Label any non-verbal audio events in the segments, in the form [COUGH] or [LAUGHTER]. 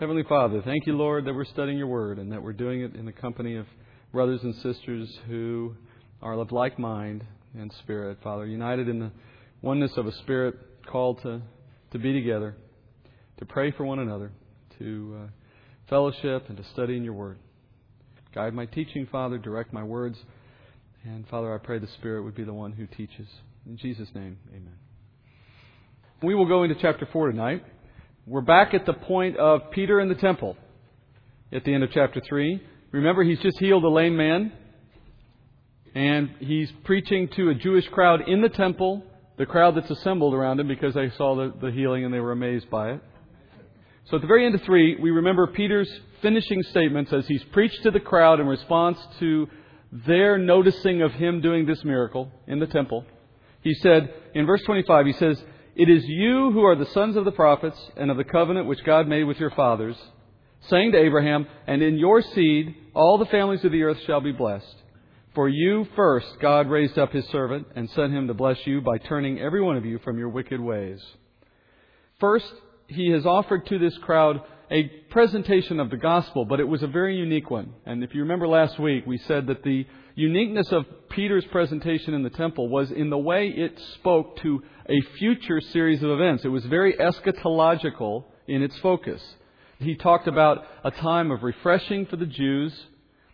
Heavenly Father, thank you, Lord, that we're studying your word and that we're doing it in the company of brothers and sisters who are of like mind and spirit, Father, united in the oneness of a spirit called to, to be together, to pray for one another, to uh, fellowship, and to study in your word. Guide my teaching, Father, direct my words, and Father, I pray the Spirit would be the one who teaches. In Jesus' name, amen. We will go into chapter 4 tonight. We're back at the point of Peter in the temple at the end of chapter 3. Remember, he's just healed a lame man, and he's preaching to a Jewish crowd in the temple, the crowd that's assembled around him because they saw the, the healing and they were amazed by it. So at the very end of 3, we remember Peter's finishing statements as he's preached to the crowd in response to their noticing of him doing this miracle in the temple. He said, in verse 25, he says, it is you who are the sons of the prophets and of the covenant which God made with your fathers, saying to Abraham, And in your seed all the families of the earth shall be blessed. For you first God raised up his servant and sent him to bless you by turning every one of you from your wicked ways. First, he has offered to this crowd a presentation of the gospel, but it was a very unique one. And if you remember last week, we said that the uniqueness of Peter's presentation in the temple was in the way it spoke to a future series of events. It was very eschatological in its focus. He talked about a time of refreshing for the Jews,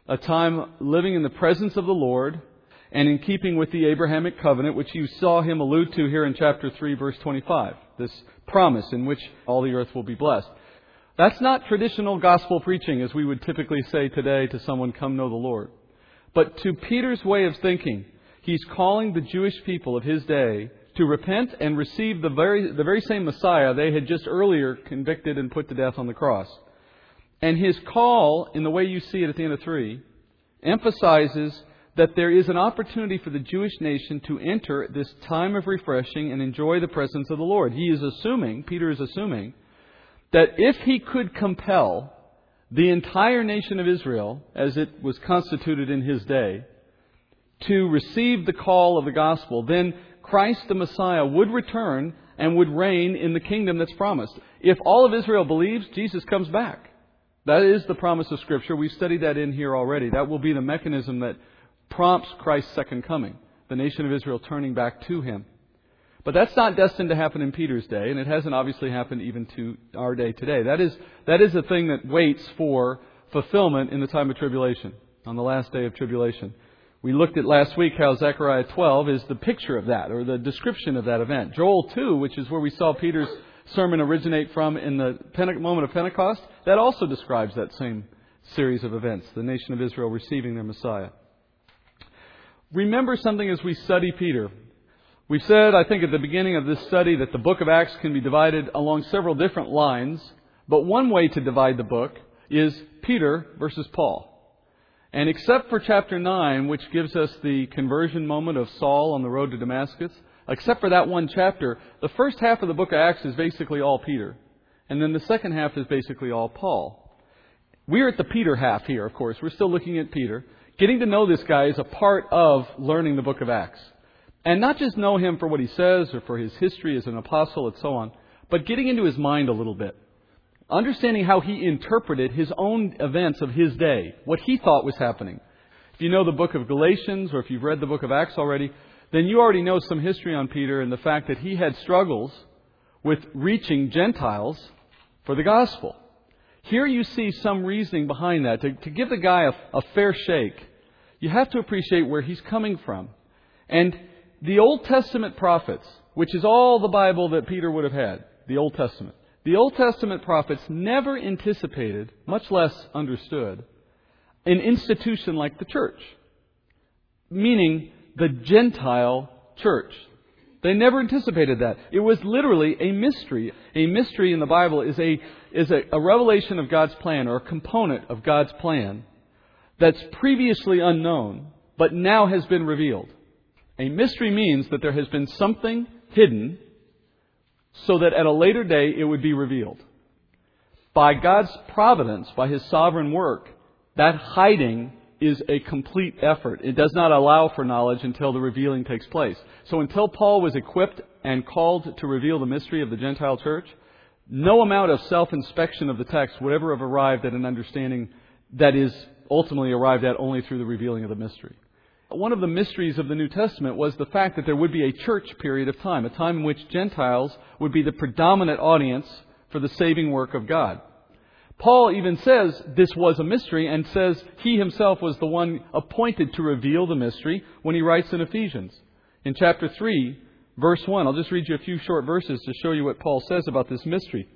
a time living in the presence of the Lord, and in keeping with the Abrahamic covenant, which you saw him allude to here in chapter 3, verse 25. This promise in which all the earth will be blessed. That's not traditional gospel preaching as we would typically say today to someone, come know the Lord. But to Peter's way of thinking, he's calling the Jewish people of his day to repent and receive the very, the very same Messiah they had just earlier convicted and put to death on the cross. And his call, in the way you see it at the end of 3, emphasizes that there is an opportunity for the Jewish nation to enter this time of refreshing and enjoy the presence of the Lord. He is assuming, Peter is assuming, that if he could compel the entire nation of Israel, as it was constituted in his day, to receive the call of the gospel, then Christ the Messiah would return and would reign in the kingdom that's promised. If all of Israel believes, Jesus comes back. That is the promise of Scripture. We've studied that in here already. That will be the mechanism that prompts Christ's second coming, the nation of Israel turning back to Him. But that's not destined to happen in Peter's day, and it hasn't obviously happened even to our day today. That is, that is a thing that waits for fulfillment in the time of tribulation, on the last day of tribulation. We looked at last week how Zechariah 12 is the picture of that, or the description of that event. Joel 2, which is where we saw Peter's sermon originate from in the moment of Pentecost, that also describes that same series of events, the nation of Israel receiving their Messiah. Remember something as we study Peter. We said, I think, at the beginning of this study that the book of Acts can be divided along several different lines, but one way to divide the book is Peter versus Paul. And except for chapter 9, which gives us the conversion moment of Saul on the road to Damascus, except for that one chapter, the first half of the book of Acts is basically all Peter. And then the second half is basically all Paul. We're at the Peter half here, of course. We're still looking at Peter. Getting to know this guy is a part of learning the book of Acts. And not just know him for what he says or for his history as an apostle and so on, but getting into his mind a little bit. Understanding how he interpreted his own events of his day, what he thought was happening. If you know the book of Galatians or if you've read the book of Acts already, then you already know some history on Peter and the fact that he had struggles with reaching Gentiles for the gospel. Here you see some reasoning behind that. To, to give the guy a, a fair shake, you have to appreciate where he's coming from. And the Old Testament prophets, which is all the Bible that Peter would have had, the Old Testament, the Old Testament prophets never anticipated, much less understood, an institution like the church, meaning the Gentile church. They never anticipated that. It was literally a mystery. A mystery in the Bible is a, is a, a revelation of God's plan or a component of God's plan that's previously unknown, but now has been revealed. A mystery means that there has been something hidden so that at a later day it would be revealed. By God's providence, by His sovereign work, that hiding is a complete effort. It does not allow for knowledge until the revealing takes place. So until Paul was equipped and called to reveal the mystery of the Gentile church, no amount of self inspection of the text would ever have arrived at an understanding that is ultimately arrived at only through the revealing of the mystery. One of the mysteries of the New Testament was the fact that there would be a church period of time, a time in which Gentiles would be the predominant audience for the saving work of God. Paul even says this was a mystery and says he himself was the one appointed to reveal the mystery when he writes in Ephesians. In chapter 3, verse 1, I'll just read you a few short verses to show you what Paul says about this mystery.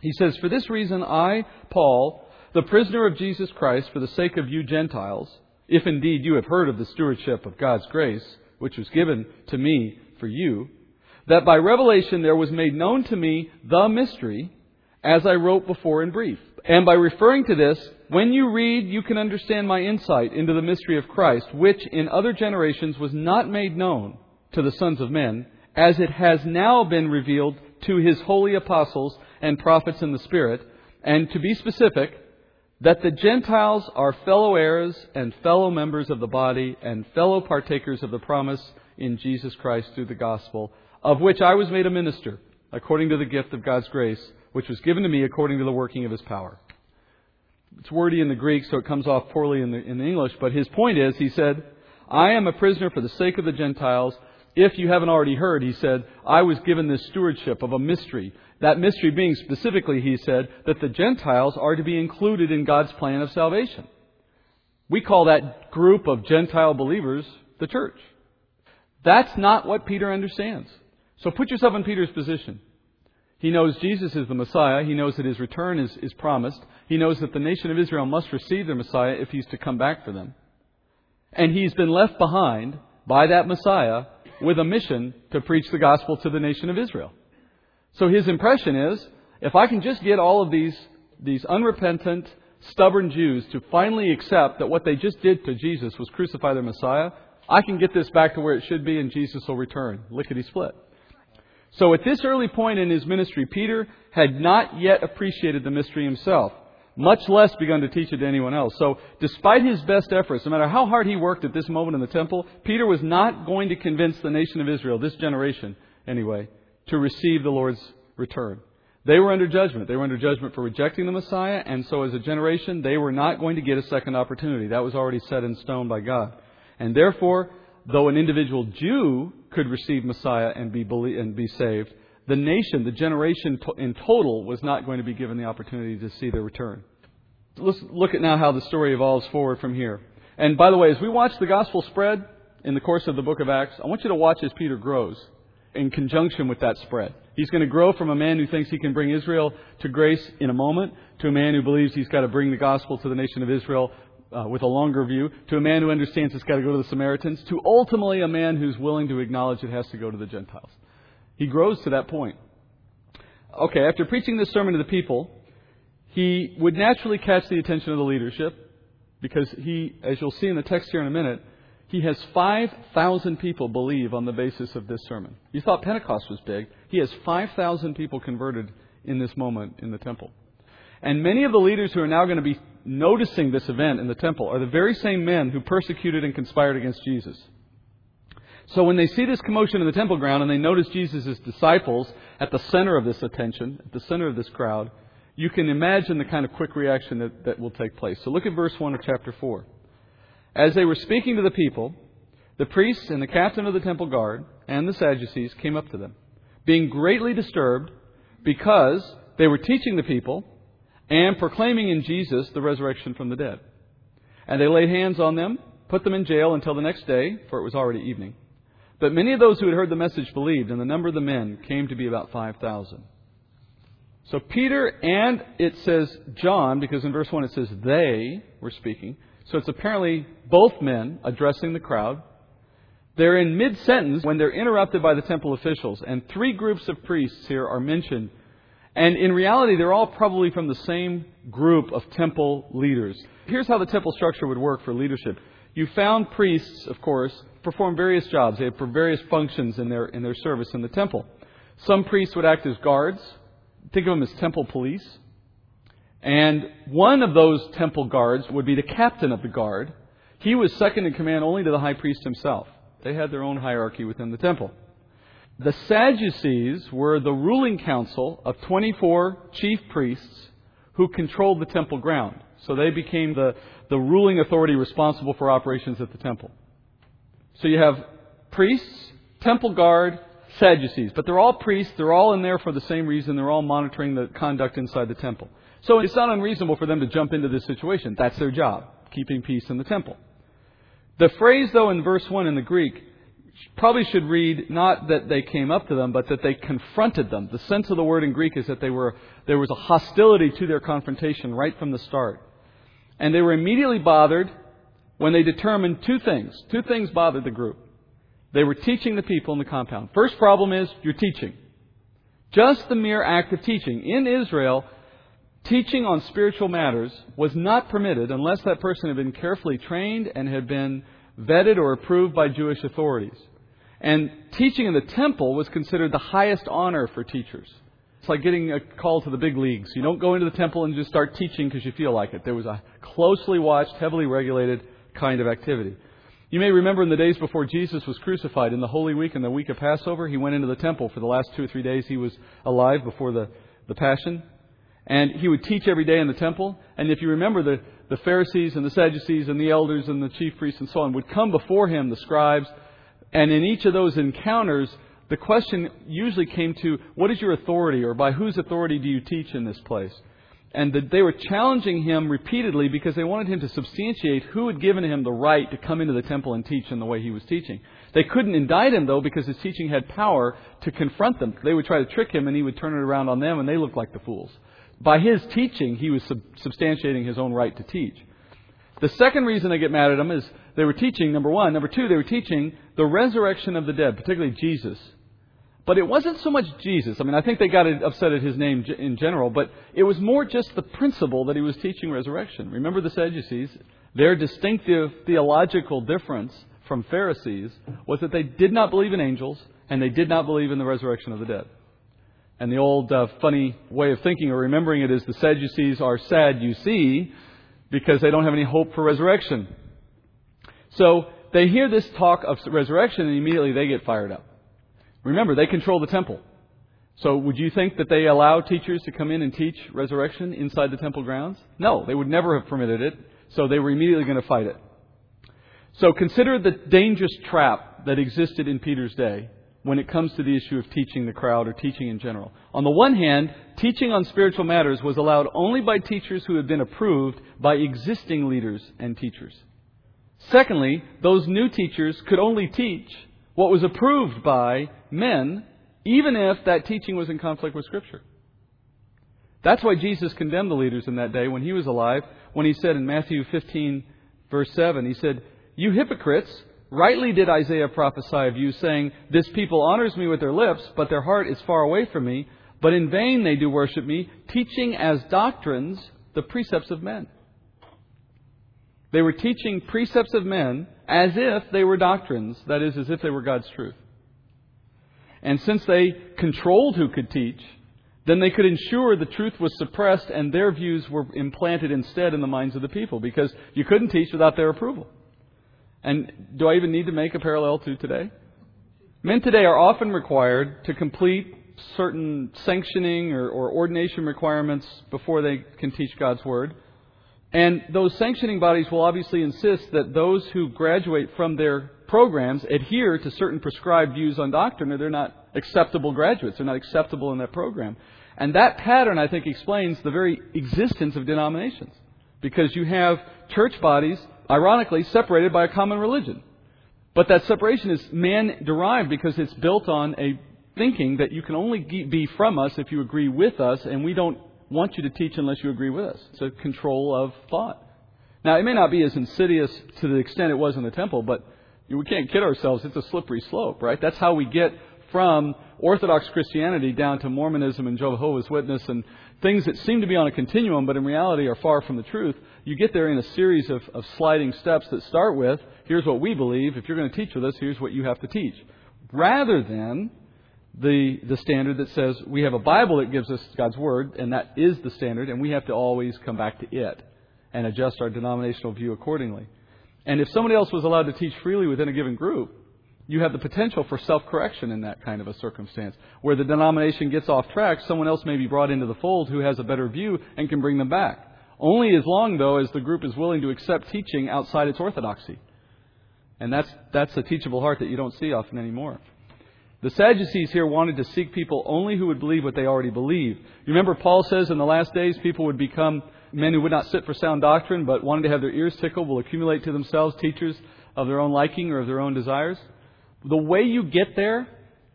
He says, For this reason I, Paul, the prisoner of Jesus Christ, for the sake of you Gentiles, if indeed you have heard of the stewardship of God's grace, which was given to me for you, that by revelation there was made known to me the mystery as I wrote before in brief. And by referring to this, when you read, you can understand my insight into the mystery of Christ, which in other generations was not made known to the sons of men, as it has now been revealed to his holy apostles and prophets in the Spirit, and to be specific, that the Gentiles are fellow heirs and fellow members of the body and fellow partakers of the promise in Jesus Christ through the gospel, of which I was made a minister, according to the gift of God's grace which was given to me according to the working of his power. It's wordy in the Greek, so it comes off poorly in the, in the English, but his point is, he said, I am a prisoner for the sake of the Gentiles. If you haven't already heard, he said, I was given this stewardship of a mystery. That mystery being specifically, he said, that the Gentiles are to be included in God's plan of salvation. We call that group of Gentile believers the church. That's not what Peter understands. So put yourself in Peter's position. He knows Jesus is the Messiah. He knows that his return is, is promised. He knows that the nation of Israel must receive their Messiah if he's to come back for them. And he's been left behind by that Messiah with a mission to preach the gospel to the nation of Israel. So his impression is, if I can just get all of these, these unrepentant, stubborn Jews to finally accept that what they just did to Jesus was crucify their Messiah, I can get this back to where it should be and Jesus will return. Lickety split. So at this early point in his ministry, Peter had not yet appreciated the mystery himself, much less begun to teach it to anyone else. So despite his best efforts, no matter how hard he worked at this moment in the temple, Peter was not going to convince the nation of Israel, this generation anyway, to receive the Lord's return. They were under judgment. They were under judgment for rejecting the Messiah, and so as a generation, they were not going to get a second opportunity. That was already set in stone by God. And therefore, though an individual Jew could receive Messiah and be, and be saved, the nation, the generation in total, was not going to be given the opportunity to see their return. Let's look at now how the story evolves forward from here. And by the way, as we watch the gospel spread in the course of the book of Acts, I want you to watch as Peter grows in conjunction with that spread. He's going to grow from a man who thinks he can bring Israel to grace in a moment to a man who believes he's got to bring the gospel to the nation of Israel uh, with a longer view, to a man who understands it's got to go to the Samaritans, to ultimately a man who's willing to acknowledge it has to go to the Gentiles. He grows to that point. Okay, after preaching this sermon to the people, he would naturally catch the attention of the leadership because he, as you'll see in the text here in a minute, he has 5,000 people believe on the basis of this sermon. You thought Pentecost was big. He has 5,000 people converted in this moment in the temple. And many of the leaders who are now going to be noticing this event in the temple are the very same men who persecuted and conspired against Jesus. So when they see this commotion in the temple ground and they notice Jesus' disciples at the center of this attention, at the center of this crowd, you can imagine the kind of quick reaction that, that will take place. So look at verse 1 of chapter 4. As they were speaking to the people, the priests and the captain of the temple guard and the Sadducees came up to them, being greatly disturbed because they were teaching the people and proclaiming in Jesus the resurrection from the dead. And they laid hands on them, put them in jail until the next day, for it was already evening. But many of those who had heard the message believed, and the number of the men came to be about 5,000. So Peter and it says John, because in verse 1 it says they were speaking. So it's apparently both men addressing the crowd. They're in mid sentence when they're interrupted by the temple officials. And three groups of priests here are mentioned and in reality, they're all probably from the same group of temple leaders. Here's how the temple structure would work for leadership. You found priests, of course, perform various jobs. They had various functions in their, in their service in the temple. Some priests would act as guards. Think of them as temple police. And one of those temple guards would be the captain of the guard. He was second in command only to the high priest himself. They had their own hierarchy within the temple. The Sadducees were the ruling council of 24 chief priests who controlled the temple ground. So they became the, the ruling authority responsible for operations at the temple. So you have priests, temple guard, Sadducees. But they're all priests. They're all in there for the same reason. They're all monitoring the conduct inside the temple. So it's not unreasonable for them to jump into this situation. That's their job, keeping peace in the temple. The phrase, though, in verse 1 in the Greek, probably should read not that they came up to them, but that they confronted them. The sense of the word in Greek is that they were, there was a hostility to their confrontation right from the start. And they were immediately bothered when they determined two things. Two things bothered the group. They were teaching the people in the compound. First problem is you're teaching. Just the mere act of teaching. In Israel, teaching on spiritual matters was not permitted unless that person had been carefully trained and had been vetted or approved by Jewish authorities. And teaching in the temple was considered the highest honor for teachers. It's like getting a call to the big leagues. You don't go into the temple and just start teaching because you feel like it. There was a closely watched, heavily regulated kind of activity. You may remember in the days before Jesus was crucified, in the Holy Week and the week of Passover, he went into the temple for the last two or three days he was alive before the, the Passion. And he would teach every day in the temple. And if you remember, the, the Pharisees and the Sadducees and the elders and the chief priests and so on would come before him, the scribes. And in each of those encounters, the question usually came to, what is your authority, or by whose authority do you teach in this place? and that they were challenging him repeatedly because they wanted him to substantiate who had given him the right to come into the temple and teach in the way he was teaching. They couldn't indict him, though, because his teaching had power to confront them. They would try to trick him, and he would turn it around on them, and they looked like the fools. By his teaching, he was sub- substantiating his own right to teach. The second reason they get mad at him is they were teaching, number one. Number two, they were teaching the resurrection of the dead, particularly Jesus. But it wasn't so much Jesus. I mean, I think they got upset at his name in general, but it was more just the principle that he was teaching resurrection. Remember the Sadducees? Their distinctive theological difference from Pharisees was that they did not believe in angels and they did not believe in the resurrection of the dead. And the old uh, funny way of thinking or remembering it is the Sadducees are sad, you see, because they don't have any hope for resurrection. So they hear this talk of resurrection and immediately they get fired up. Remember, they control the temple. So would you think that they allow teachers to come in and teach resurrection inside the temple grounds? No, they would never have permitted it. So they were immediately going to fight it. So consider the dangerous trap that existed in Peter's day when it comes to the issue of teaching the crowd or teaching in general. On the one hand, teaching on spiritual matters was allowed only by teachers who had been approved by existing leaders and teachers. Secondly, those new teachers could only teach what was approved by men, even if that teaching was in conflict with Scripture. That's why Jesus condemned the leaders in that day when he was alive, when he said in Matthew 15, verse 7, he said, You hypocrites, rightly did Isaiah prophesy of you, saying, This people honors me with their lips, but their heart is far away from me. But in vain they do worship me, teaching as doctrines the precepts of men. They were teaching precepts of men as if they were doctrines, that is, as if they were God's truth. And since they controlled who could teach, then they could ensure the truth was suppressed and their views were implanted instead in the minds of the people because you couldn't teach without their approval. And do I even need to make a parallel to today? Men today are often required to complete certain sanctioning or, or ordination requirements before they can teach God's Word. And those sanctioning bodies will obviously insist that those who graduate from their programs adhere to certain prescribed views on doctrine or they're not acceptable graduates. They're not acceptable in that program. And that pattern, I think, explains the very existence of denominations. Because you have church bodies, ironically, separated by a common religion. But that separation is man derived because it's built on a thinking that you can only be from us if you agree with us, and we don't want you to teach unless you agree with us. It's a control of thought. Now, it may not be as insidious to the extent it was in the temple, but we can't kid ourselves. It's a slippery slope, right? That's how we get from Orthodox Christianity down to Mormonism and Jehovah's Witness and things that seem to be on a continuum, but in reality are far from the truth. You get there in a series of, of sliding steps that start with here's what we believe. If you're going to teach with us, here's what you have to teach. Rather than the, the standard that says we have a Bible that gives us God's Word, and that is the standard, and we have to always come back to it and adjust our denominational view accordingly. And if somebody else was allowed to teach freely within a given group, you have the potential for self correction in that kind of a circumstance. Where the denomination gets off track, someone else may be brought into the fold who has a better view and can bring them back. Only as long, though, as the group is willing to accept teaching outside its orthodoxy. And that's, that's a teachable heart that you don't see often anymore. The Sadducees here wanted to seek people only who would believe what they already believe. You remember Paul says in the last days people would become men who would not sit for sound doctrine, but wanting to have their ears tickled will accumulate to themselves teachers of their own liking or of their own desires. The way you get there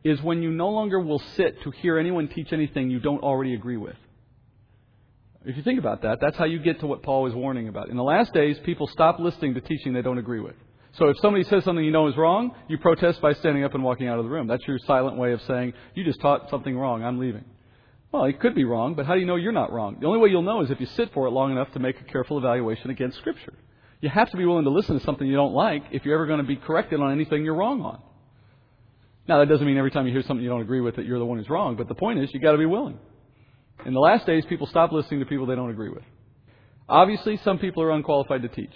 is when you no longer will sit to hear anyone teach anything you don't already agree with. If you think about that, that's how you get to what Paul was warning about. In the last days, people stop listening to teaching they don't agree with. So if somebody says something you know is wrong, you protest by standing up and walking out of the room. That's your silent way of saying, you just taught something wrong, I'm leaving. Well, it could be wrong, but how do you know you're not wrong? The only way you'll know is if you sit for it long enough to make a careful evaluation against Scripture. You have to be willing to listen to something you don't like if you're ever going to be corrected on anything you're wrong on. Now, that doesn't mean every time you hear something you don't agree with that you're the one who's wrong, but the point is you've got to be willing. In the last days, people stop listening to people they don't agree with. Obviously, some people are unqualified to teach.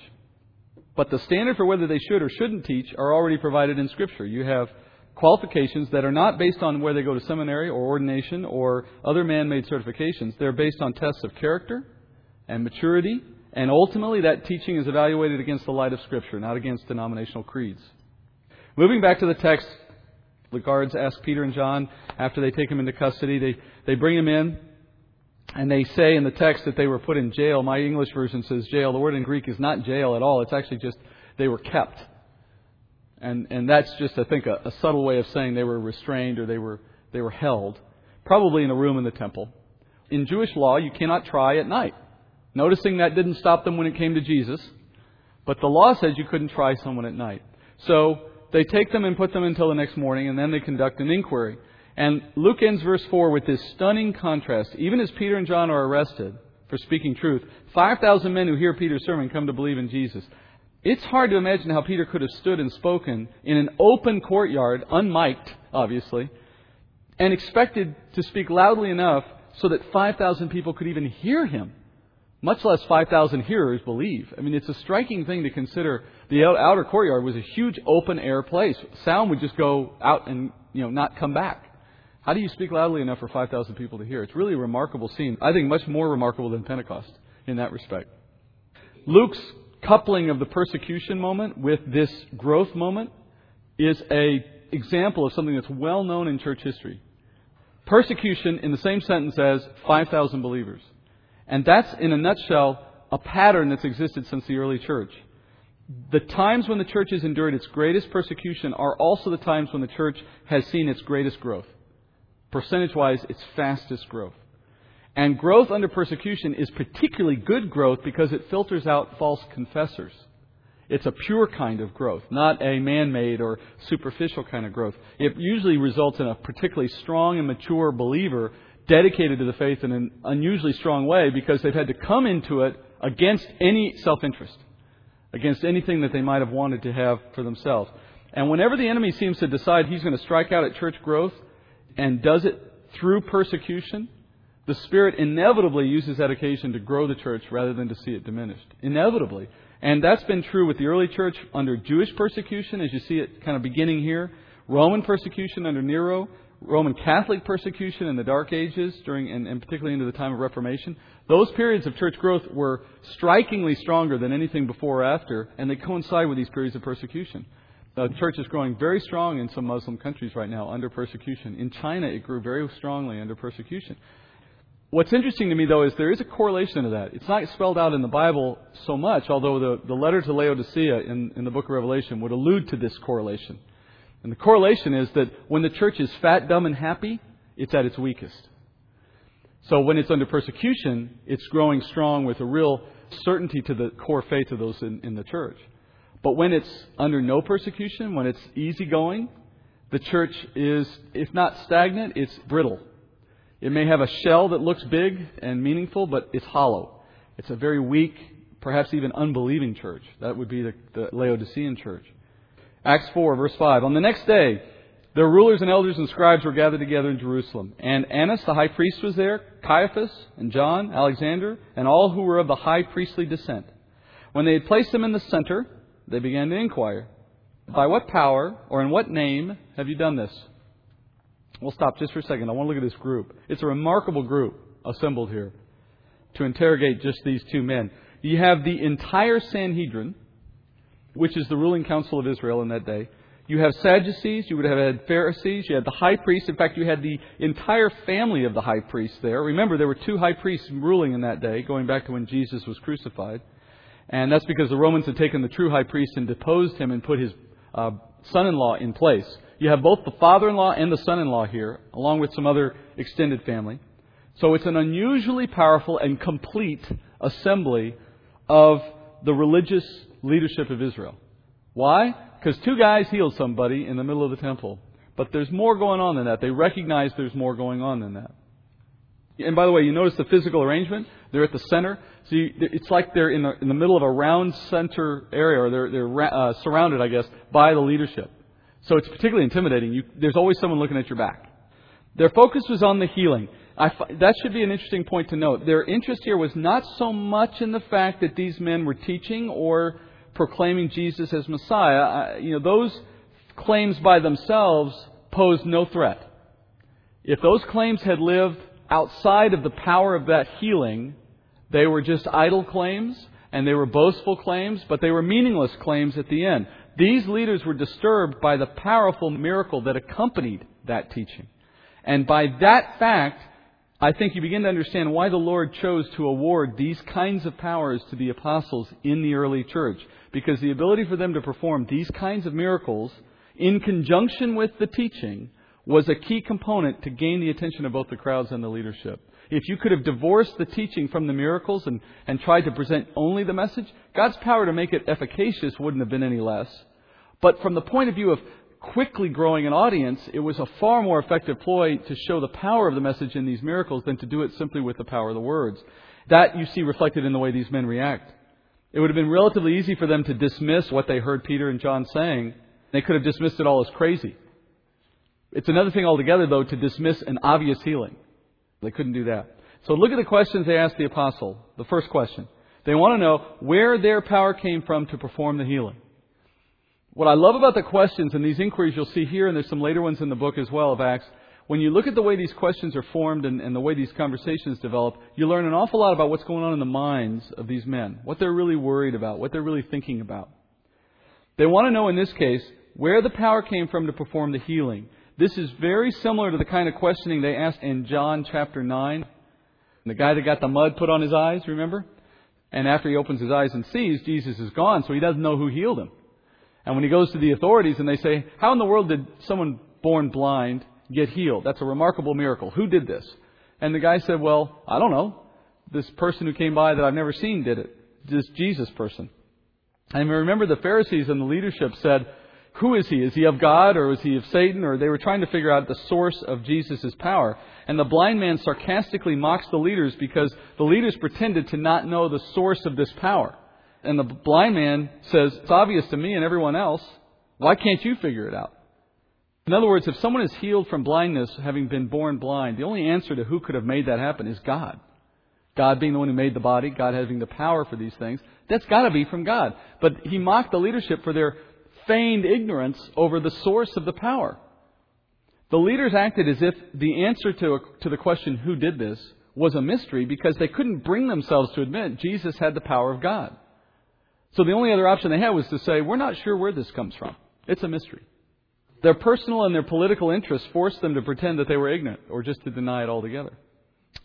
But the standard for whether they should or shouldn't teach are already provided in Scripture. You have qualifications that are not based on where they go to seminary or ordination or other man made certifications. They're based on tests of character and maturity, and ultimately that teaching is evaluated against the light of Scripture, not against denominational creeds. Moving back to the text, the guards ask Peter and John after they take him into custody. They, they bring him in, and they say in the text that they were put in jail. My English version says jail. The word in Greek is not jail at all. It's actually just they were kept. And, and that's just, I think, a, a subtle way of saying they were restrained or they were, they were held, probably in a room in the temple. In Jewish law, you cannot try at night. Noticing that didn't stop them when it came to Jesus, but the law says you couldn't try someone at night. So they take them and put them until the next morning, and then they conduct an inquiry. And Luke ends verse 4 with this stunning contrast. Even as Peter and John are arrested for speaking truth, 5,000 men who hear Peter's sermon come to believe in Jesus. It's hard to imagine how Peter could have stood and spoken in an open courtyard, unmiked, obviously, and expected to speak loudly enough so that 5,000 people could even hear him, much less 5,000 hearers believe. I mean, it's a striking thing to consider. The outer courtyard was a huge open air place. Sound would just go out and, you know, not come back. How do you speak loudly enough for 5,000 people to hear? It's really a remarkable scene. I think much more remarkable than Pentecost in that respect. Luke's coupling of the persecution moment with this growth moment is a example of something that's well known in church history. Persecution in the same sentence as 5,000 believers. And that's, in a nutshell, a pattern that's existed since the early church. The times when the church has endured its greatest persecution are also the times when the church has seen its greatest growth percentage wise, its fastest growth. And growth under persecution is particularly good growth because it filters out false confessors. It's a pure kind of growth, not a man made or superficial kind of growth. It usually results in a particularly strong and mature believer dedicated to the faith in an unusually strong way because they've had to come into it against any self interest, against anything that they might have wanted to have for themselves. And whenever the enemy seems to decide he's going to strike out at church growth, and does it through persecution, the Spirit inevitably uses that occasion to grow the church rather than to see it diminished. Inevitably. And that's been true with the early church under Jewish persecution, as you see it kind of beginning here, Roman persecution under Nero, Roman Catholic persecution in the Dark Ages, during and, and particularly into the time of Reformation. Those periods of church growth were strikingly stronger than anything before or after, and they coincide with these periods of persecution. The church is growing very strong in some Muslim countries right now under persecution. In China, it grew very strongly under persecution. What's interesting to me, though, is there is a correlation to that. It's not spelled out in the Bible so much, although the, the letter to Laodicea in, in the book of Revelation would allude to this correlation. And the correlation is that when the church is fat, dumb, and happy, it's at its weakest. So when it's under persecution, it's growing strong with a real certainty to the core faith of those in, in the church. But when it's under no persecution, when it's easygoing, the church is, if not stagnant, it's brittle. It may have a shell that looks big and meaningful, but it's hollow. It's a very weak, perhaps even unbelieving church. That would be the, the Laodicean church. Acts 4, verse 5. On the next day, their rulers and elders and scribes were gathered together in Jerusalem. And Annas, the high priest, was there, Caiaphas, and John, Alexander, and all who were of the high priestly descent. When they had placed them in the center, they began to inquire By what power or in what name have you done this? We'll stop just for a second. I want to look at this group. It's a remarkable group assembled here to interrogate just these two men. You have the entire Sanhedrin, which is the ruling council of Israel in that day. You have Sadducees, you would have had Pharisees, you had the high priest. In fact, you had the entire family of the high priest there. Remember, there were two high priests ruling in that day, going back to when Jesus was crucified. And that's because the Romans had taken the true high priest and deposed him and put his uh, son in law in place. You have both the father in law and the son in law here, along with some other extended family. So it's an unusually powerful and complete assembly of the religious leadership of Israel. Why? Because two guys healed somebody in the middle of the temple. But there's more going on than that. They recognize there's more going on than that. And by the way, you notice the physical arrangement? They're at the center. So you, it's like they're in the, in the middle of a round center area, or they're, they're uh, surrounded, I guess, by the leadership. So it's particularly intimidating. You, there's always someone looking at your back. Their focus was on the healing. I, that should be an interesting point to note. Their interest here was not so much in the fact that these men were teaching or proclaiming Jesus as Messiah. You know, those claims by themselves posed no threat. If those claims had lived outside of the power of that healing, they were just idle claims and they were boastful claims, but they were meaningless claims at the end. These leaders were disturbed by the powerful miracle that accompanied that teaching. And by that fact, I think you begin to understand why the Lord chose to award these kinds of powers to the apostles in the early church. Because the ability for them to perform these kinds of miracles in conjunction with the teaching was a key component to gain the attention of both the crowds and the leadership. If you could have divorced the teaching from the miracles and, and tried to present only the message, God's power to make it efficacious wouldn't have been any less. But from the point of view of quickly growing an audience, it was a far more effective ploy to show the power of the message in these miracles than to do it simply with the power of the words. That you see reflected in the way these men react. It would have been relatively easy for them to dismiss what they heard Peter and John saying. They could have dismissed it all as crazy. It's another thing altogether, though, to dismiss an obvious healing. They couldn't do that. So look at the questions they asked the apostle. The first question. They want to know where their power came from to perform the healing. What I love about the questions and these inquiries you'll see here, and there's some later ones in the book as well of Acts, when you look at the way these questions are formed and, and, the way these conversations develop, you learn an awful lot about what's going on in the minds of these men, what they're really worried about, what they're really thinking about. They want to know in this case where the power came from to perform the healing. This is very similar to the kind of questioning they asked in John chapter 9. The guy that got the mud put on his eyes, remember? And after he opens his eyes and sees, Jesus is gone, so he doesn't know who healed him. And when he goes to the authorities and they say, How in the world did someone born blind get healed? That's a remarkable miracle. Who did this? And the guy said, Well, I don't know. This person who came by that I've never seen did it. This Jesus person. And remember the Pharisees and the leadership said, who is he? Is he of God or is he of Satan? Or they were trying to figure out the source of Jesus' power. And the blind man sarcastically mocks the leaders because the leaders pretended to not know the source of this power. And the blind man says, It's obvious to me and everyone else. Why can't you figure it out? In other words, if someone is healed from blindness, having been born blind, the only answer to who could have made that happen is God. God being the one who made the body, God having the power for these things. That's got to be from God. But he mocked the leadership for their feigned ignorance over the source of the power. The leaders acted as if the answer to, a, to the question, who did this, was a mystery because they couldn't bring themselves to admit Jesus had the power of God. So the only other option they had was to say, we're not sure where this comes from. It's a mystery. Their personal and their political interests forced them to pretend that they were ignorant or just to deny it altogether.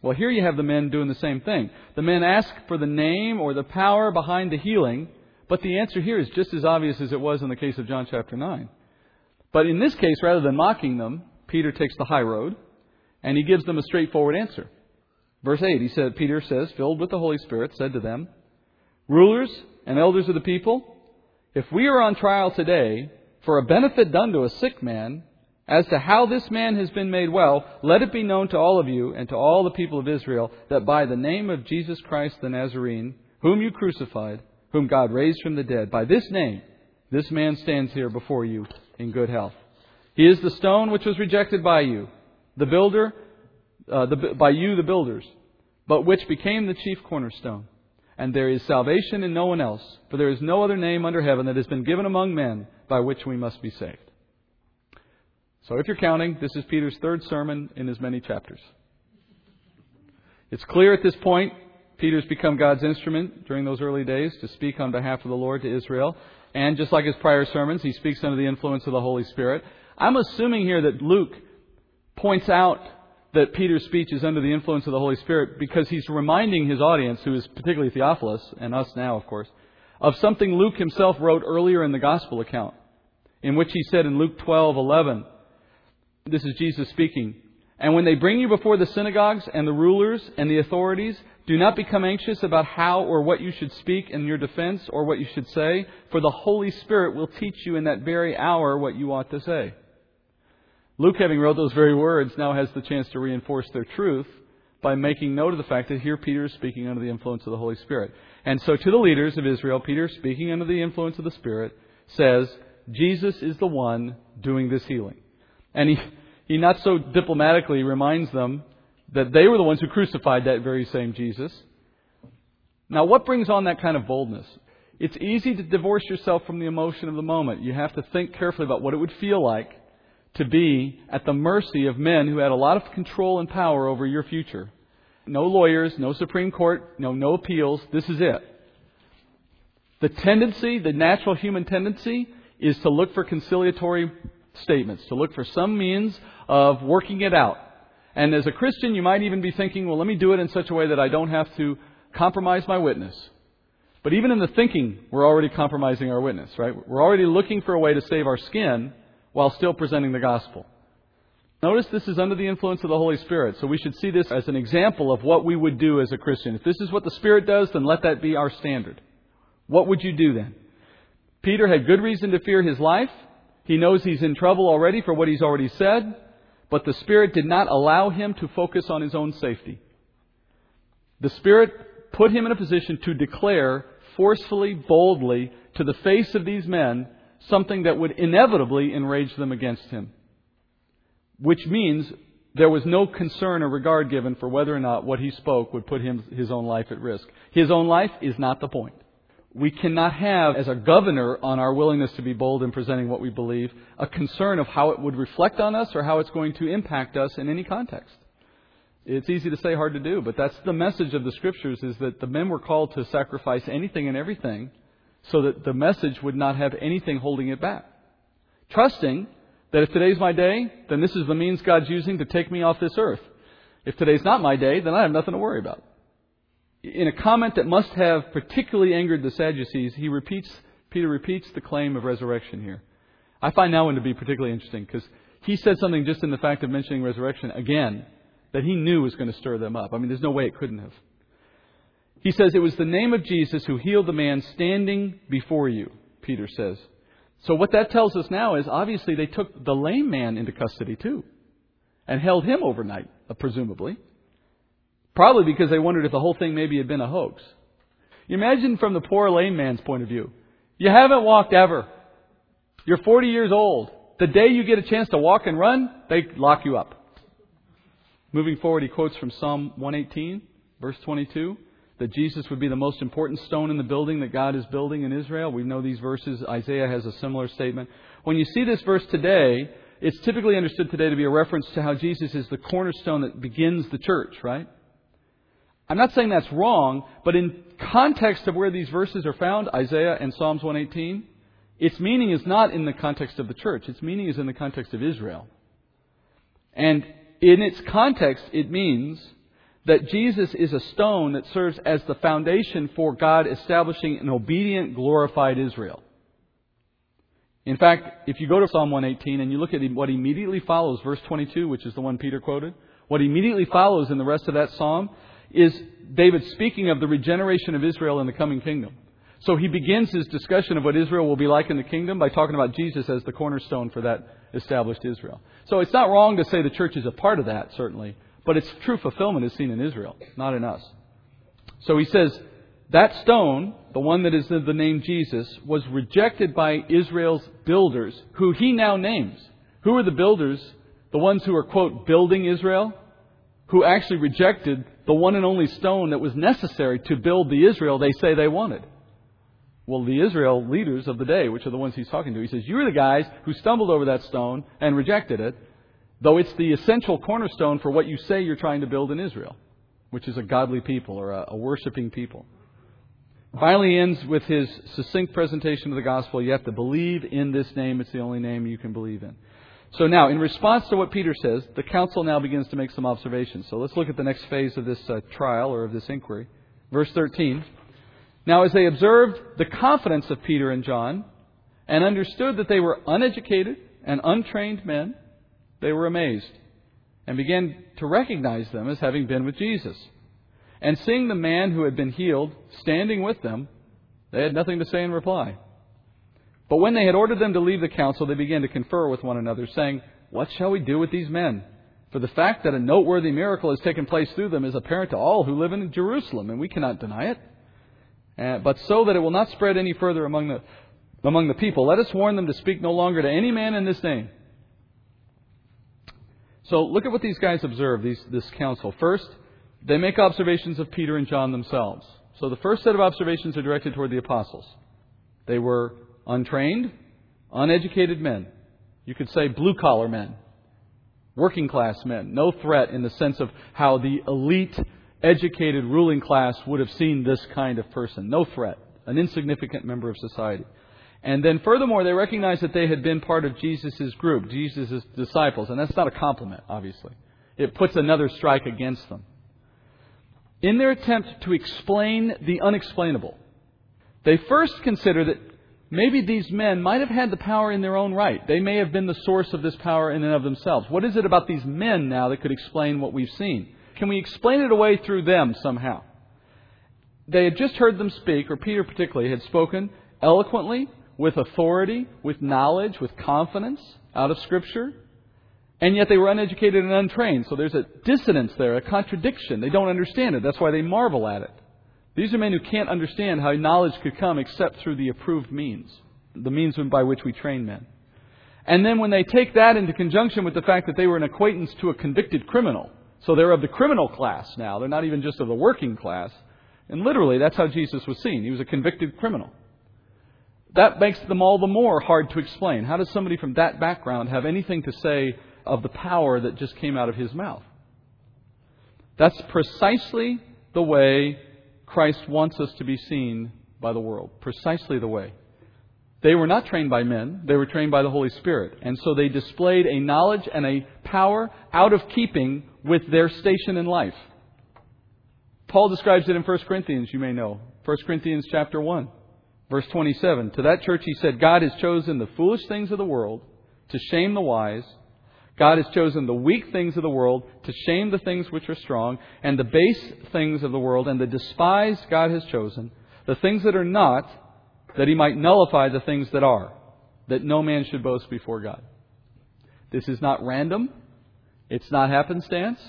Well, here you have the men doing the same thing. The men ask for the name or the power behind the healing, but the answer here is just as obvious as it was in the case of John chapter 9. But in this case, rather than mocking them, Peter takes the high road and he gives them a straightforward answer. Verse 8, he said, Peter says, filled with the Holy Spirit, said to them, Rulers and elders of the people, if we are on trial today for a benefit done to a sick man, as to how this man has been made well, let it be known to all of you and to all the people of Israel that by the name of Jesus Christ the Nazarene, whom you crucified, whom God raised from the dead, by this name, this man stands here before you in good health. He is the stone which was rejected by you, the builder, uh, the, by you the builders, but which became the chief cornerstone. And there is salvation in no one else, for there is no other name under heaven that has been given among men by which we must be saved. So if you're counting, this is Peter's third sermon in as many chapters. It's clear at this point Peter's become God's instrument during those early days to speak on behalf of the Lord to Israel. And just like his prior sermons, he speaks under the influence of the Holy Spirit. I'm assuming here that Luke points out that Peter's speech is under the influence of the Holy Spirit because he's reminding his audience, who is particularly Theophilus, and us now, of course, of something Luke himself wrote earlier in the Gospel account, in which he said in Luke 12:11, this is Jesus speaking, and when they bring you before the synagogues and the rulers and the authorities, do not become anxious about how or what you should speak in your defense or what you should say, for the Holy Spirit will teach you in that very hour what you ought to say. Luke, having wrote those very words, now has the chance to reinforce their truth by making note of the fact that here Peter is speaking under the influence of the Holy Spirit. And so to the leaders of Israel, Peter, speaking under the influence of the Spirit, says, Jesus is the one doing this healing. And he, he not so diplomatically reminds them that they were the ones who crucified that very same Jesus. Now, what brings on that kind of boldness? It's easy to divorce yourself from the emotion of the moment. You have to think carefully about what it would feel like to be at the mercy of men who had a lot of control and power over your future. No lawyers, no Supreme Court, no, no appeals. This is it. The tendency, the natural human tendency, is to look for conciliatory statements, to look for some means of working it out. And as a Christian, you might even be thinking, well, let me do it in such a way that I don't have to compromise my witness. But even in the thinking, we're already compromising our witness, right? We're already looking for a way to save our skin while still presenting the gospel. Notice this is under the influence of the Holy Spirit, so we should see this as an example of what we would do as a Christian. If this is what the Spirit does, then let that be our standard. What would you do then? Peter had good reason to fear his life. He knows he's in trouble already for what he's already said, but the Spirit did not allow him to focus on his own safety. The Spirit put him in a position to declare forcefully, boldly, to the face of these men, something that would inevitably enrage them against him. Which means there was no concern or regard given for whether or not what he spoke would put him, his own life at risk. His own life is not the point. We cannot have, as a governor on our willingness to be bold in presenting what we believe, a concern of how it would reflect on us or how it's going to impact us in any context. It's easy to say, hard to do, but that's the message of the scriptures is that the men were called to sacrifice anything and everything so that the message would not have anything holding it back. Trusting that if today's my day, then this is the means God's using to take me off this earth. If today's not my day, then I have nothing to worry about. In a comment that must have particularly angered the Sadducees, he repeats, Peter repeats the claim of resurrection here. I find that one to be particularly interesting because he said something just in the fact of mentioning resurrection again that he knew was going to stir them up. I mean, there's no way it couldn't have. He says, It was the name of Jesus who healed the man standing before you, Peter says. So what that tells us now is obviously they took the lame man into custody too and held him overnight, presumably. Probably because they wondered if the whole thing maybe had been a hoax. You imagine from the poor lame man's point of view. You haven't walked ever. You're 40 years old. The day you get a chance to walk and run, they lock you up. Moving forward, he quotes from Psalm 118, verse 22 that Jesus would be the most important stone in the building that God is building in Israel. We know these verses. Isaiah has a similar statement. When you see this verse today, it's typically understood today to be a reference to how Jesus is the cornerstone that begins the church, right? I'm not saying that's wrong, but in context of where these verses are found, Isaiah and Psalms 118, its meaning is not in the context of the church. Its meaning is in the context of Israel. And in its context, it means that Jesus is a stone that serves as the foundation for God establishing an obedient, glorified Israel. In fact, if you go to Psalm 118 and you look at what immediately follows, verse 22, which is the one Peter quoted, what immediately follows in the rest of that psalm is David speaking of the regeneration of Israel in the coming kingdom. So he begins his discussion of what Israel will be like in the kingdom by talking about Jesus as the cornerstone for that established Israel. So it's not wrong to say the church is a part of that, certainly. But its true fulfillment is seen in Israel, not in us. So he says, that stone, the one that is the name Jesus, was rejected by Israel's builders, who he now names. Who are the builders? The ones who are, quote, building Israel? Who actually rejected the one and only stone that was necessary to build the Israel they say they wanted. well, the Israel leaders of the day, which are the ones he's talking to. He says, You're the guys who stumbled over that stone and rejected it, though it's the essential cornerstone for what you say you're trying to build in Israel, which is a godly people or a, a worshiping people. Finally, ends with his succinct presentation of the gospel. You have to believe in this name. It's the only name you can believe in. So now, in response to what Peter says, the council now begins to make some observations. So let's look at the next phase of this uh, trial or of this inquiry. Verse 13. Now, as they observed the confidence of Peter and John and understood that they were uneducated and untrained men, they were amazed and began to recognize them as having been with Jesus. And seeing the man who had been healed standing with them, they had nothing to say in reply. But when they had ordered them to leave the council, they began to confer with one another, saying, What shall we do with these men? For the fact that a noteworthy miracle has taken place through them is apparent to all who live in Jerusalem, and we cannot deny it. Uh, but so that it will not spread any further among the, among the people, let us warn them to speak no longer to any man in this name. So look at what these guys observe, these, this council. First, they make observations of Peter and John themselves. So the first set of observations are directed toward the apostles. They were untrained, uneducated men. You could say blue collar men, working class men. No threat in the sense of how the elite, educated ruling class would have seen this kind of person. No threat. An insignificant member of society. And then furthermore, they recognized that they had been part of Jesus' group, Jesus' disciples. And that's not a compliment, obviously. It puts another strike against them. In their attempt to explain the unexplainable, they first consider that maybe these men might have had the power in their own right. They may have been the source of this power in and of themselves. What is it about these men now that could explain what we've seen? Can we explain it away through them somehow? They had just heard them speak, or Peter particularly had spoken eloquently, with authority, with knowledge, with confidence out of Scripture. And yet they were uneducated and untrained. So there's a dissonance there, a contradiction. They don't understand it. That's why they marvel at it. These are men who can't understand how knowledge could come except through the approved means, the means by which we train men. And then when they take that into conjunction with the fact that they were an acquaintance to a convicted criminal, so they're of the criminal class now, they're not even just of the working class. And literally, that's how Jesus was seen. He was a convicted criminal. That makes them all the more hard to explain. How does somebody from that background have anything to say of the power that just came out of his mouth? That's precisely the way Christ wants us to be seen by the world. Precisely the way. They were not trained by men, they were trained by the Holy Spirit. And so they displayed a knowledge and a power out of keeping with their station in life. Paul describes it in 1 Corinthians, you may know. 1 Corinthians chapter 1, verse 27. To that church he said, God has chosen the foolish things of the world to shame the wise. God has chosen the weak things of the world to shame the things which are strong, and the base things of the world, and the despised God has chosen, the things that are not, that he might nullify the things that are, that no man should boast before God. This is not random. It's not happenstance.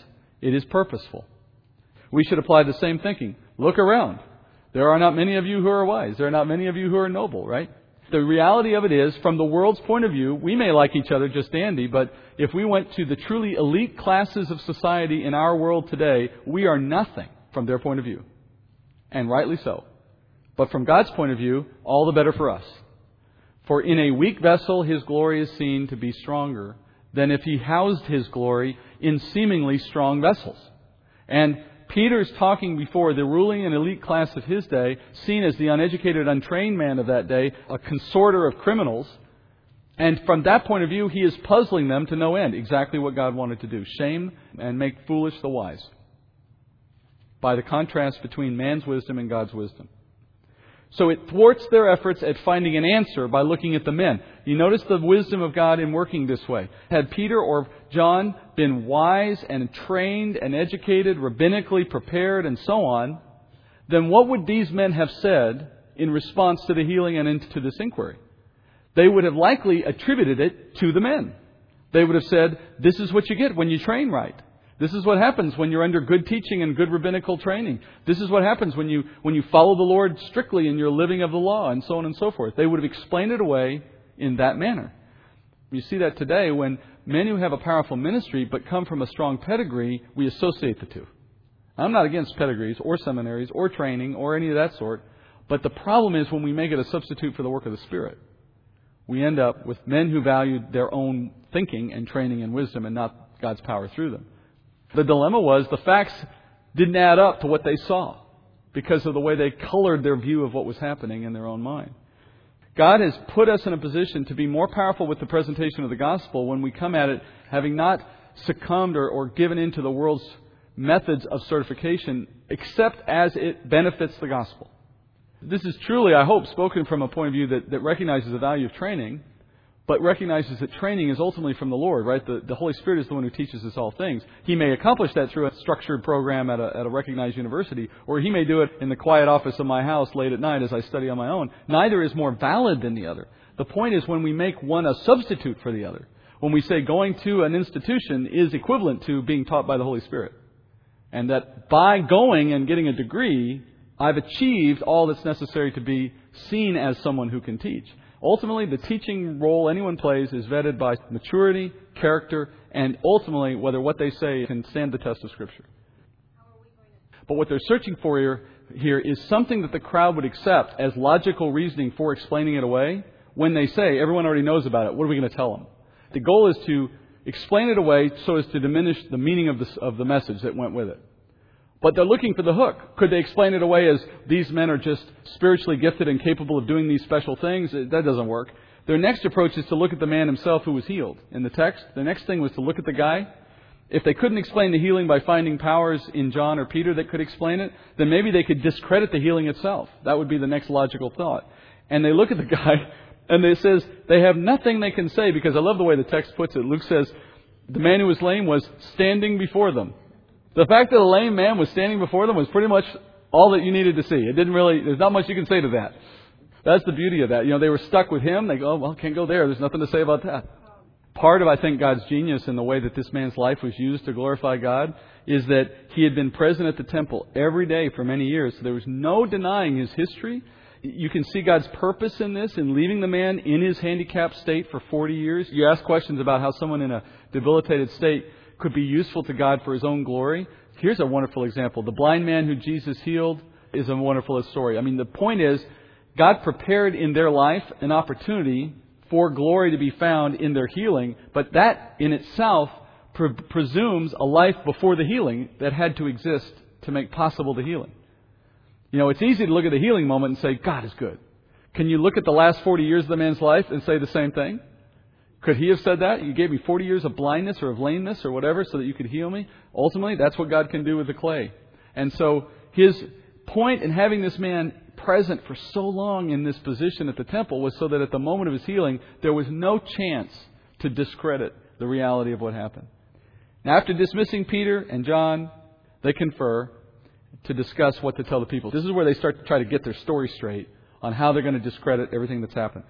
It is purposeful. We should apply the same thinking. Look around. There are not many of you who are wise. There are not many of you who are noble, right? The reality of it is, from the world's point of view, we may like each other just dandy, but if we went to the truly elite classes of society in our world today, we are nothing from their point of view. And rightly so. But from God's point of view, all the better for us. For in a weak vessel, his glory is seen to be stronger than if he housed his glory in seemingly strong vessels. And Peter's talking before the ruling and elite class of his day, seen as the uneducated, untrained man of that day, a consorter of criminals. And from that point of view, he is puzzling them to no end exactly what God wanted to do shame and make foolish the wise. By the contrast between man's wisdom and God's wisdom. So it thwarts their efforts at finding an answer by looking at the men. You notice the wisdom of God in working this way. Had Peter or John been wise and trained and educated, rabbinically prepared, and so on, then what would these men have said in response to the healing and into this inquiry? They would have likely attributed it to the men. They would have said, This is what you get when you train right. This is what happens when you're under good teaching and good rabbinical training. This is what happens when you, when you follow the Lord strictly in your living of the law, and so on and so forth. They would have explained it away in that manner. You see that today when men who have a powerful ministry but come from a strong pedigree, we associate the two. I'm not against pedigrees or seminaries or training or any of that sort, But the problem is when we make it a substitute for the work of the Spirit, we end up with men who valued their own thinking and training and wisdom and not God's power through them. The dilemma was the facts didn't add up to what they saw because of the way they colored their view of what was happening in their own mind. God has put us in a position to be more powerful with the presentation of the gospel when we come at it having not succumbed or, or given into the world's methods of certification, except as it benefits the gospel. This is truly, I hope, spoken from a point of view that, that recognizes the value of training, but recognizes that training is ultimately from the Lord, right? The, the Holy Spirit is the one who teaches us all things. He may accomplish that through a structured program at a, at a recognized university, or he may do it in the quiet office of my house late at night as I study on my own. Neither is more valid than the other. The point is when we make one a substitute for the other, when we say going to an institution is equivalent to being taught by the Holy Spirit. And that by going and getting a degree, I've achieved all that's necessary to be seen as someone who can teach. Ultimately, the teaching role anyone plays is vetted by maturity, character, and ultimately whether what they say can stand the test of Scripture. But what they're searching for here, here is something that the crowd would accept as logical reasoning for explaining it away when they say, everyone already knows about it, what are we going to tell them? The goal is to explain it away so as to diminish the meaning of the, of the message that went with it. But they're looking for the hook. Could they explain it away as these men are just spiritually gifted and capable of doing these special things? That doesn't work. Their next approach is to look at the man himself who was healed. In the text, the next thing was to look at the guy. If they couldn't explain the healing by finding powers in John or Peter that could explain it, then maybe they could discredit the healing itself. That would be the next logical thought. And they look at the [LAUGHS] guy, and it says they have nothing they can say because I love the way the text puts it. Luke says, the man who was lame was standing before them. The fact that a lame man was standing before them was pretty much all that you needed to see. It didn't really, there's not much you can say to that. That's the beauty of that. You know, they were stuck with him. They go, oh, well, can't go there. There's nothing to say about that. Part of, I think, God's genius in the way that this man's life was used to glorify God is that he had been present at the temple every day for many years. So there was no denying his history. You can see God's purpose in this, in leaving the man in his handicapped state for 40 years. You ask questions about how someone in a debilitated state could be useful to God for his own glory. Here's a wonderful example. The blind man who Jesus healed is a wonderful story. I mean, the point is, God prepared in their life an opportunity for glory to be found in their healing, but that in itself pre- presumes a life before the healing that had to exist to make possible the healing. You know, it's easy to look at the healing moment and say, God is good. Can you look at the last 40 years of the man's life and say the same thing? Could he have said that? You gave me 40 years of blindness or of lameness or whatever so that you could heal me? Ultimately, that's what God can do with the clay. And so his point in having this man present for so long in this position at the temple was so that at the moment of his healing, there was no chance to discredit the reality of what happened. Now, after dismissing Peter and John, they confer to discuss what to tell the people. This is where they start to try to get their story straight on how they're going to discredit everything that's happened.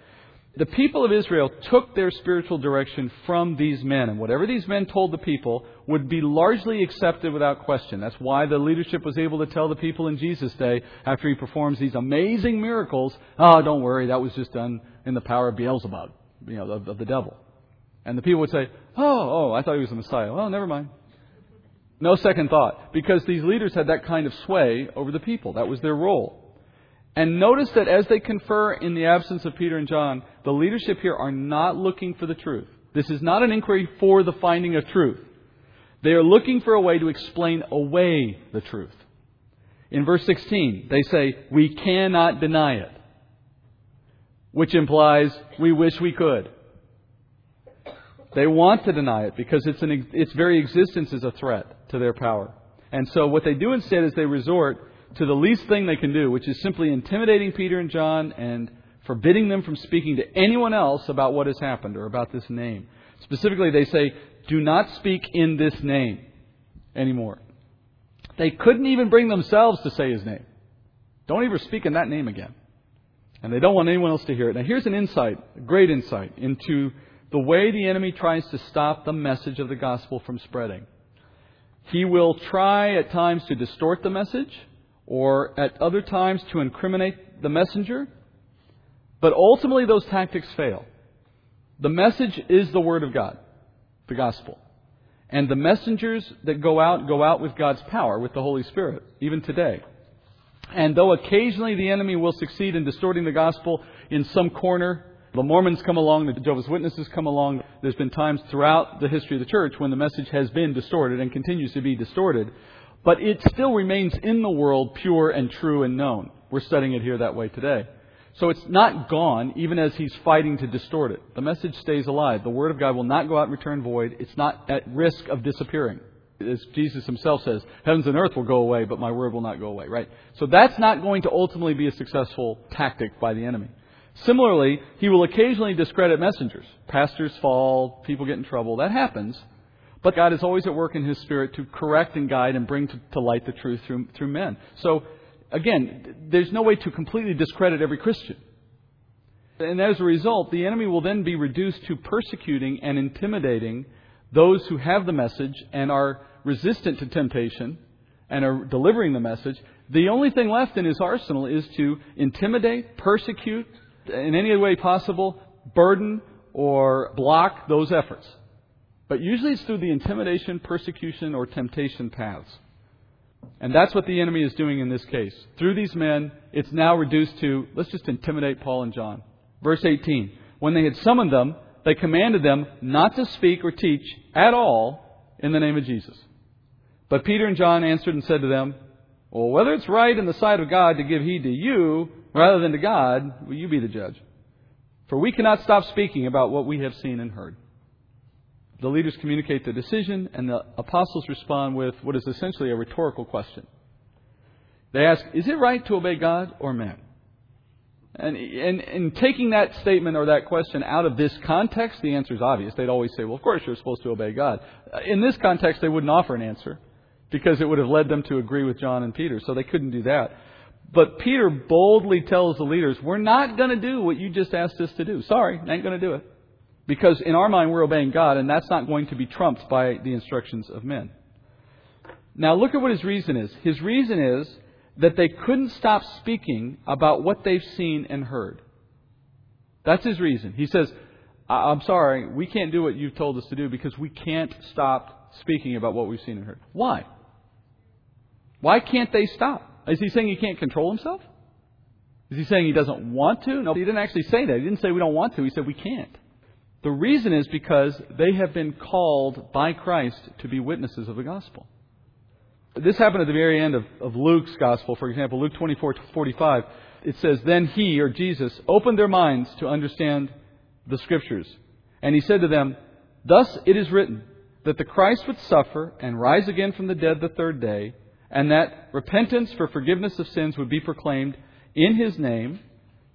The people of Israel took their spiritual direction from these men, and whatever these men told the people would be largely accepted without question. That's why the leadership was able to tell the people in Jesus' day, after he performs these amazing miracles, oh, don't worry, that was just done in the power of Beelzebub, you know, of, of the devil. And the people would say, oh, oh, I thought he was the Messiah. Well, never mind. No second thought, because these leaders had that kind of sway over the people. That was their role. And notice that as they confer in the absence of Peter and John, the leadership here are not looking for the truth. This is not an inquiry for the finding of truth. They are looking for a way to explain away the truth. In verse 16, they say, We cannot deny it, which implies we wish we could. They want to deny it because its, an, its very existence is a threat to their power. And so what they do instead is they resort to the least thing they can do, which is simply intimidating Peter and John and forbidding them from speaking to anyone else about what has happened or about this name. Specifically, they say, do not speak in this name anymore. They couldn't even bring themselves to say his name. Don't ever speak in that name again. And they don't want anyone else to hear it. Now, here's an insight, a great insight, into the way the enemy tries to stop the message of the gospel from spreading. He will try at times to distort the message or at other times to incriminate the messenger. But ultimately, those tactics fail. The message is the Word of God, the gospel. And the messengers that go out go out with God's power, with the Holy Spirit, even today. And though occasionally the enemy will succeed in distorting the gospel in some corner, the Mormons come along, the Jehovah's Witnesses come along. There's been times throughout the history of the church when the message has been distorted and continues to be distorted, but it still remains in the world pure and true and known. We're studying it here that way today. So it's not gone, even as he's fighting to distort it. The message stays alive. The Word of God will not go out and return void. It's not at risk of disappearing. As Jesus himself says, heavens and earth will go away, but my Word will not go away, right? So that's not going to ultimately be a successful tactic by the enemy. Similarly, he will occasionally discredit messengers. Pastors fall, people get in trouble. That happens. But God is always at work in His Spirit to correct and guide and bring to, to light the truth through, through men. So again, there's no way to completely discredit every Christian. And as a result, the enemy will then be reduced to persecuting and intimidating those who have the message and are resistant to temptation and are delivering the message. The only thing left in his arsenal is to intimidate, persecute, in any way possible, burden or block those efforts. But usually it's through the intimidation, persecution, or temptation paths. And that's what the enemy is doing in this case. Through these men, it's now reduced to let's just intimidate Paul and John. Verse 18 When they had summoned them, they commanded them not to speak or teach at all in the name of Jesus. But Peter and John answered and said to them, Well, whether it's right in the sight of God to give heed to you rather than to God, will you be the judge? For we cannot stop speaking about what we have seen and heard. The leaders communicate the decision, and the apostles respond with what is essentially a rhetorical question. They ask, Is it right to obey God or man? And in taking that statement or that question out of this context, the answer is obvious. They'd always say, well, of course you're supposed to obey God. In this context, they wouldn't offer an answer because it would have led them to agree with John and Peter, so they couldn't do that. But Peter boldly tells the leaders, we're not going to do what you just asked us to do. Sorry, ain't going to do it. Because in our mind, we're obeying God, and that's not going to be trumped by the instructions of men. Now, look at what his reason is. His reason is that they couldn't stop speaking about what they've seen and heard. That's his reason. He says, I'm sorry, we can't do what you've told us to do because we can't stop speaking about what we've seen and heard. Why? Why can't they stop? Is he saying he can't control himself? Is he saying he doesn't want to? No, he didn't actually say that. He didn't say we don't want to. He said we can't. The reason is because they have been called by Christ to be witnesses of the gospel. This happened at the very end of, of Luke's gospel. For example, Luke 24 45, it says, Then he, or Jesus, opened their minds to understand the scriptures. And he said to them, Thus it is written, that the Christ would suffer and rise again from the dead the third day, and that repentance for forgiveness of sins would be proclaimed in his name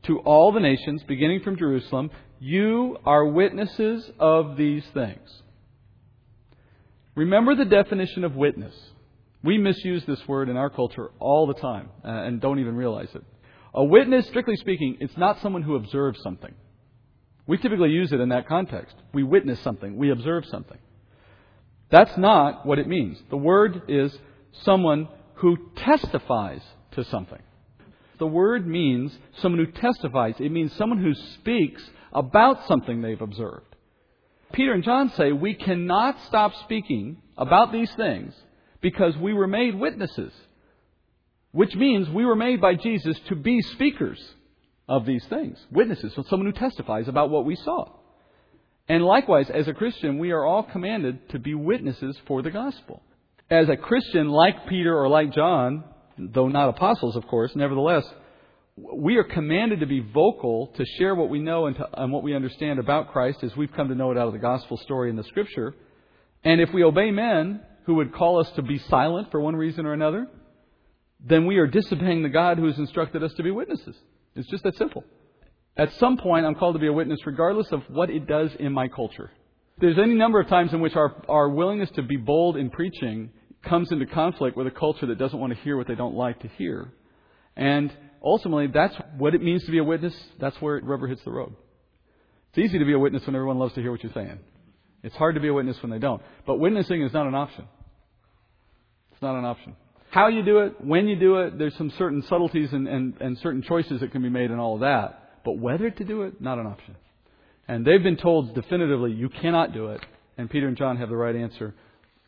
to all the nations, beginning from Jerusalem. You are witnesses of these things. Remember the definition of witness. We misuse this word in our culture all the time uh, and don't even realize it. A witness, strictly speaking, it's not someone who observes something. We typically use it in that context. We witness something, we observe something. That's not what it means. The word is someone who testifies to something. The word means someone who testifies. It means someone who speaks about something they've observed. Peter and John say we cannot stop speaking about these things because we were made witnesses, which means we were made by Jesus to be speakers of these things. Witnesses, so someone who testifies about what we saw. And likewise, as a Christian, we are all commanded to be witnesses for the gospel. As a Christian, like Peter or like John, though not apostles, of course, nevertheless, we are commanded to be vocal to share what we know and, to, and, what we understand about Christ as we've come to know it out of the gospel story in the scripture. And if we obey men who would call us to be silent for one reason or another, then we are disobeying the God who has instructed us to be witnesses. It's just that simple. At some point, I'm called to be a witness regardless of what it does in my culture. There's any number of times in which our, our willingness to be bold in preaching comes into conflict with a culture that doesn't want to hear what they don't like to hear. And ultimately, that's what it means to be a witness. That's where it rubber hits the road. It's easy to be a witness when everyone loves to hear what you're saying. It's hard to be a witness when they don't. But witnessing is not an option. It's not an option. How you do it, when you do it, there's some certain subtleties and, and, and certain choices that can be made and all of that. But whether to do it, not an option. And they've been told definitively, you cannot do it. And Peter and John have the right answer.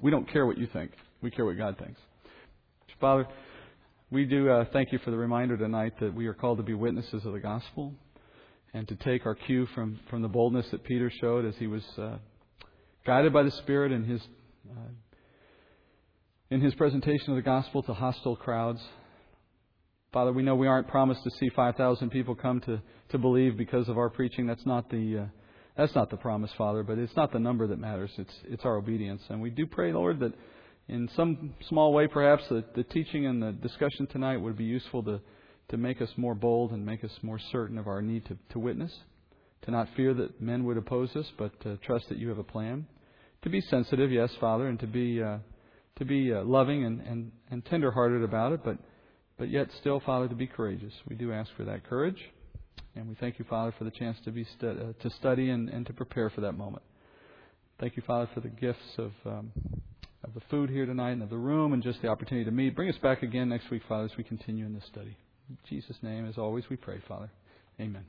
We don't care what you think. We care what God thinks. Father, we do uh, thank you for the reminder tonight that we are called to be witnesses of the gospel and to take our cue from, from the boldness that Peter showed as he was uh, guided by the Spirit in his, uh, in his presentation of the gospel to hostile crowds. Father, we know we aren't promised to see 5,000 people come to, to believe because of our preaching. That's not the uh, that's not the promise, Father. But it's not the number that matters. It's it's our obedience, and we do pray, Lord, that in some small way, perhaps the, the teaching and the discussion tonight would be useful to to make us more bold and make us more certain of our need to, to witness, to not fear that men would oppose us, but to trust that you have a plan, to be sensitive, yes, Father, and to be uh, to be uh, loving and, and, and tenderhearted about it, but but yet still, Father, to be courageous. We do ask for that courage, and we thank you, Father, for the chance to be stu- uh, to study and, and to prepare for that moment. Thank you, Father, for the gifts of um, of the food here tonight and of the room and just the opportunity to meet. Bring us back again next week, Father, as we continue in this study. In Jesus' name, as always, we pray, Father. Amen.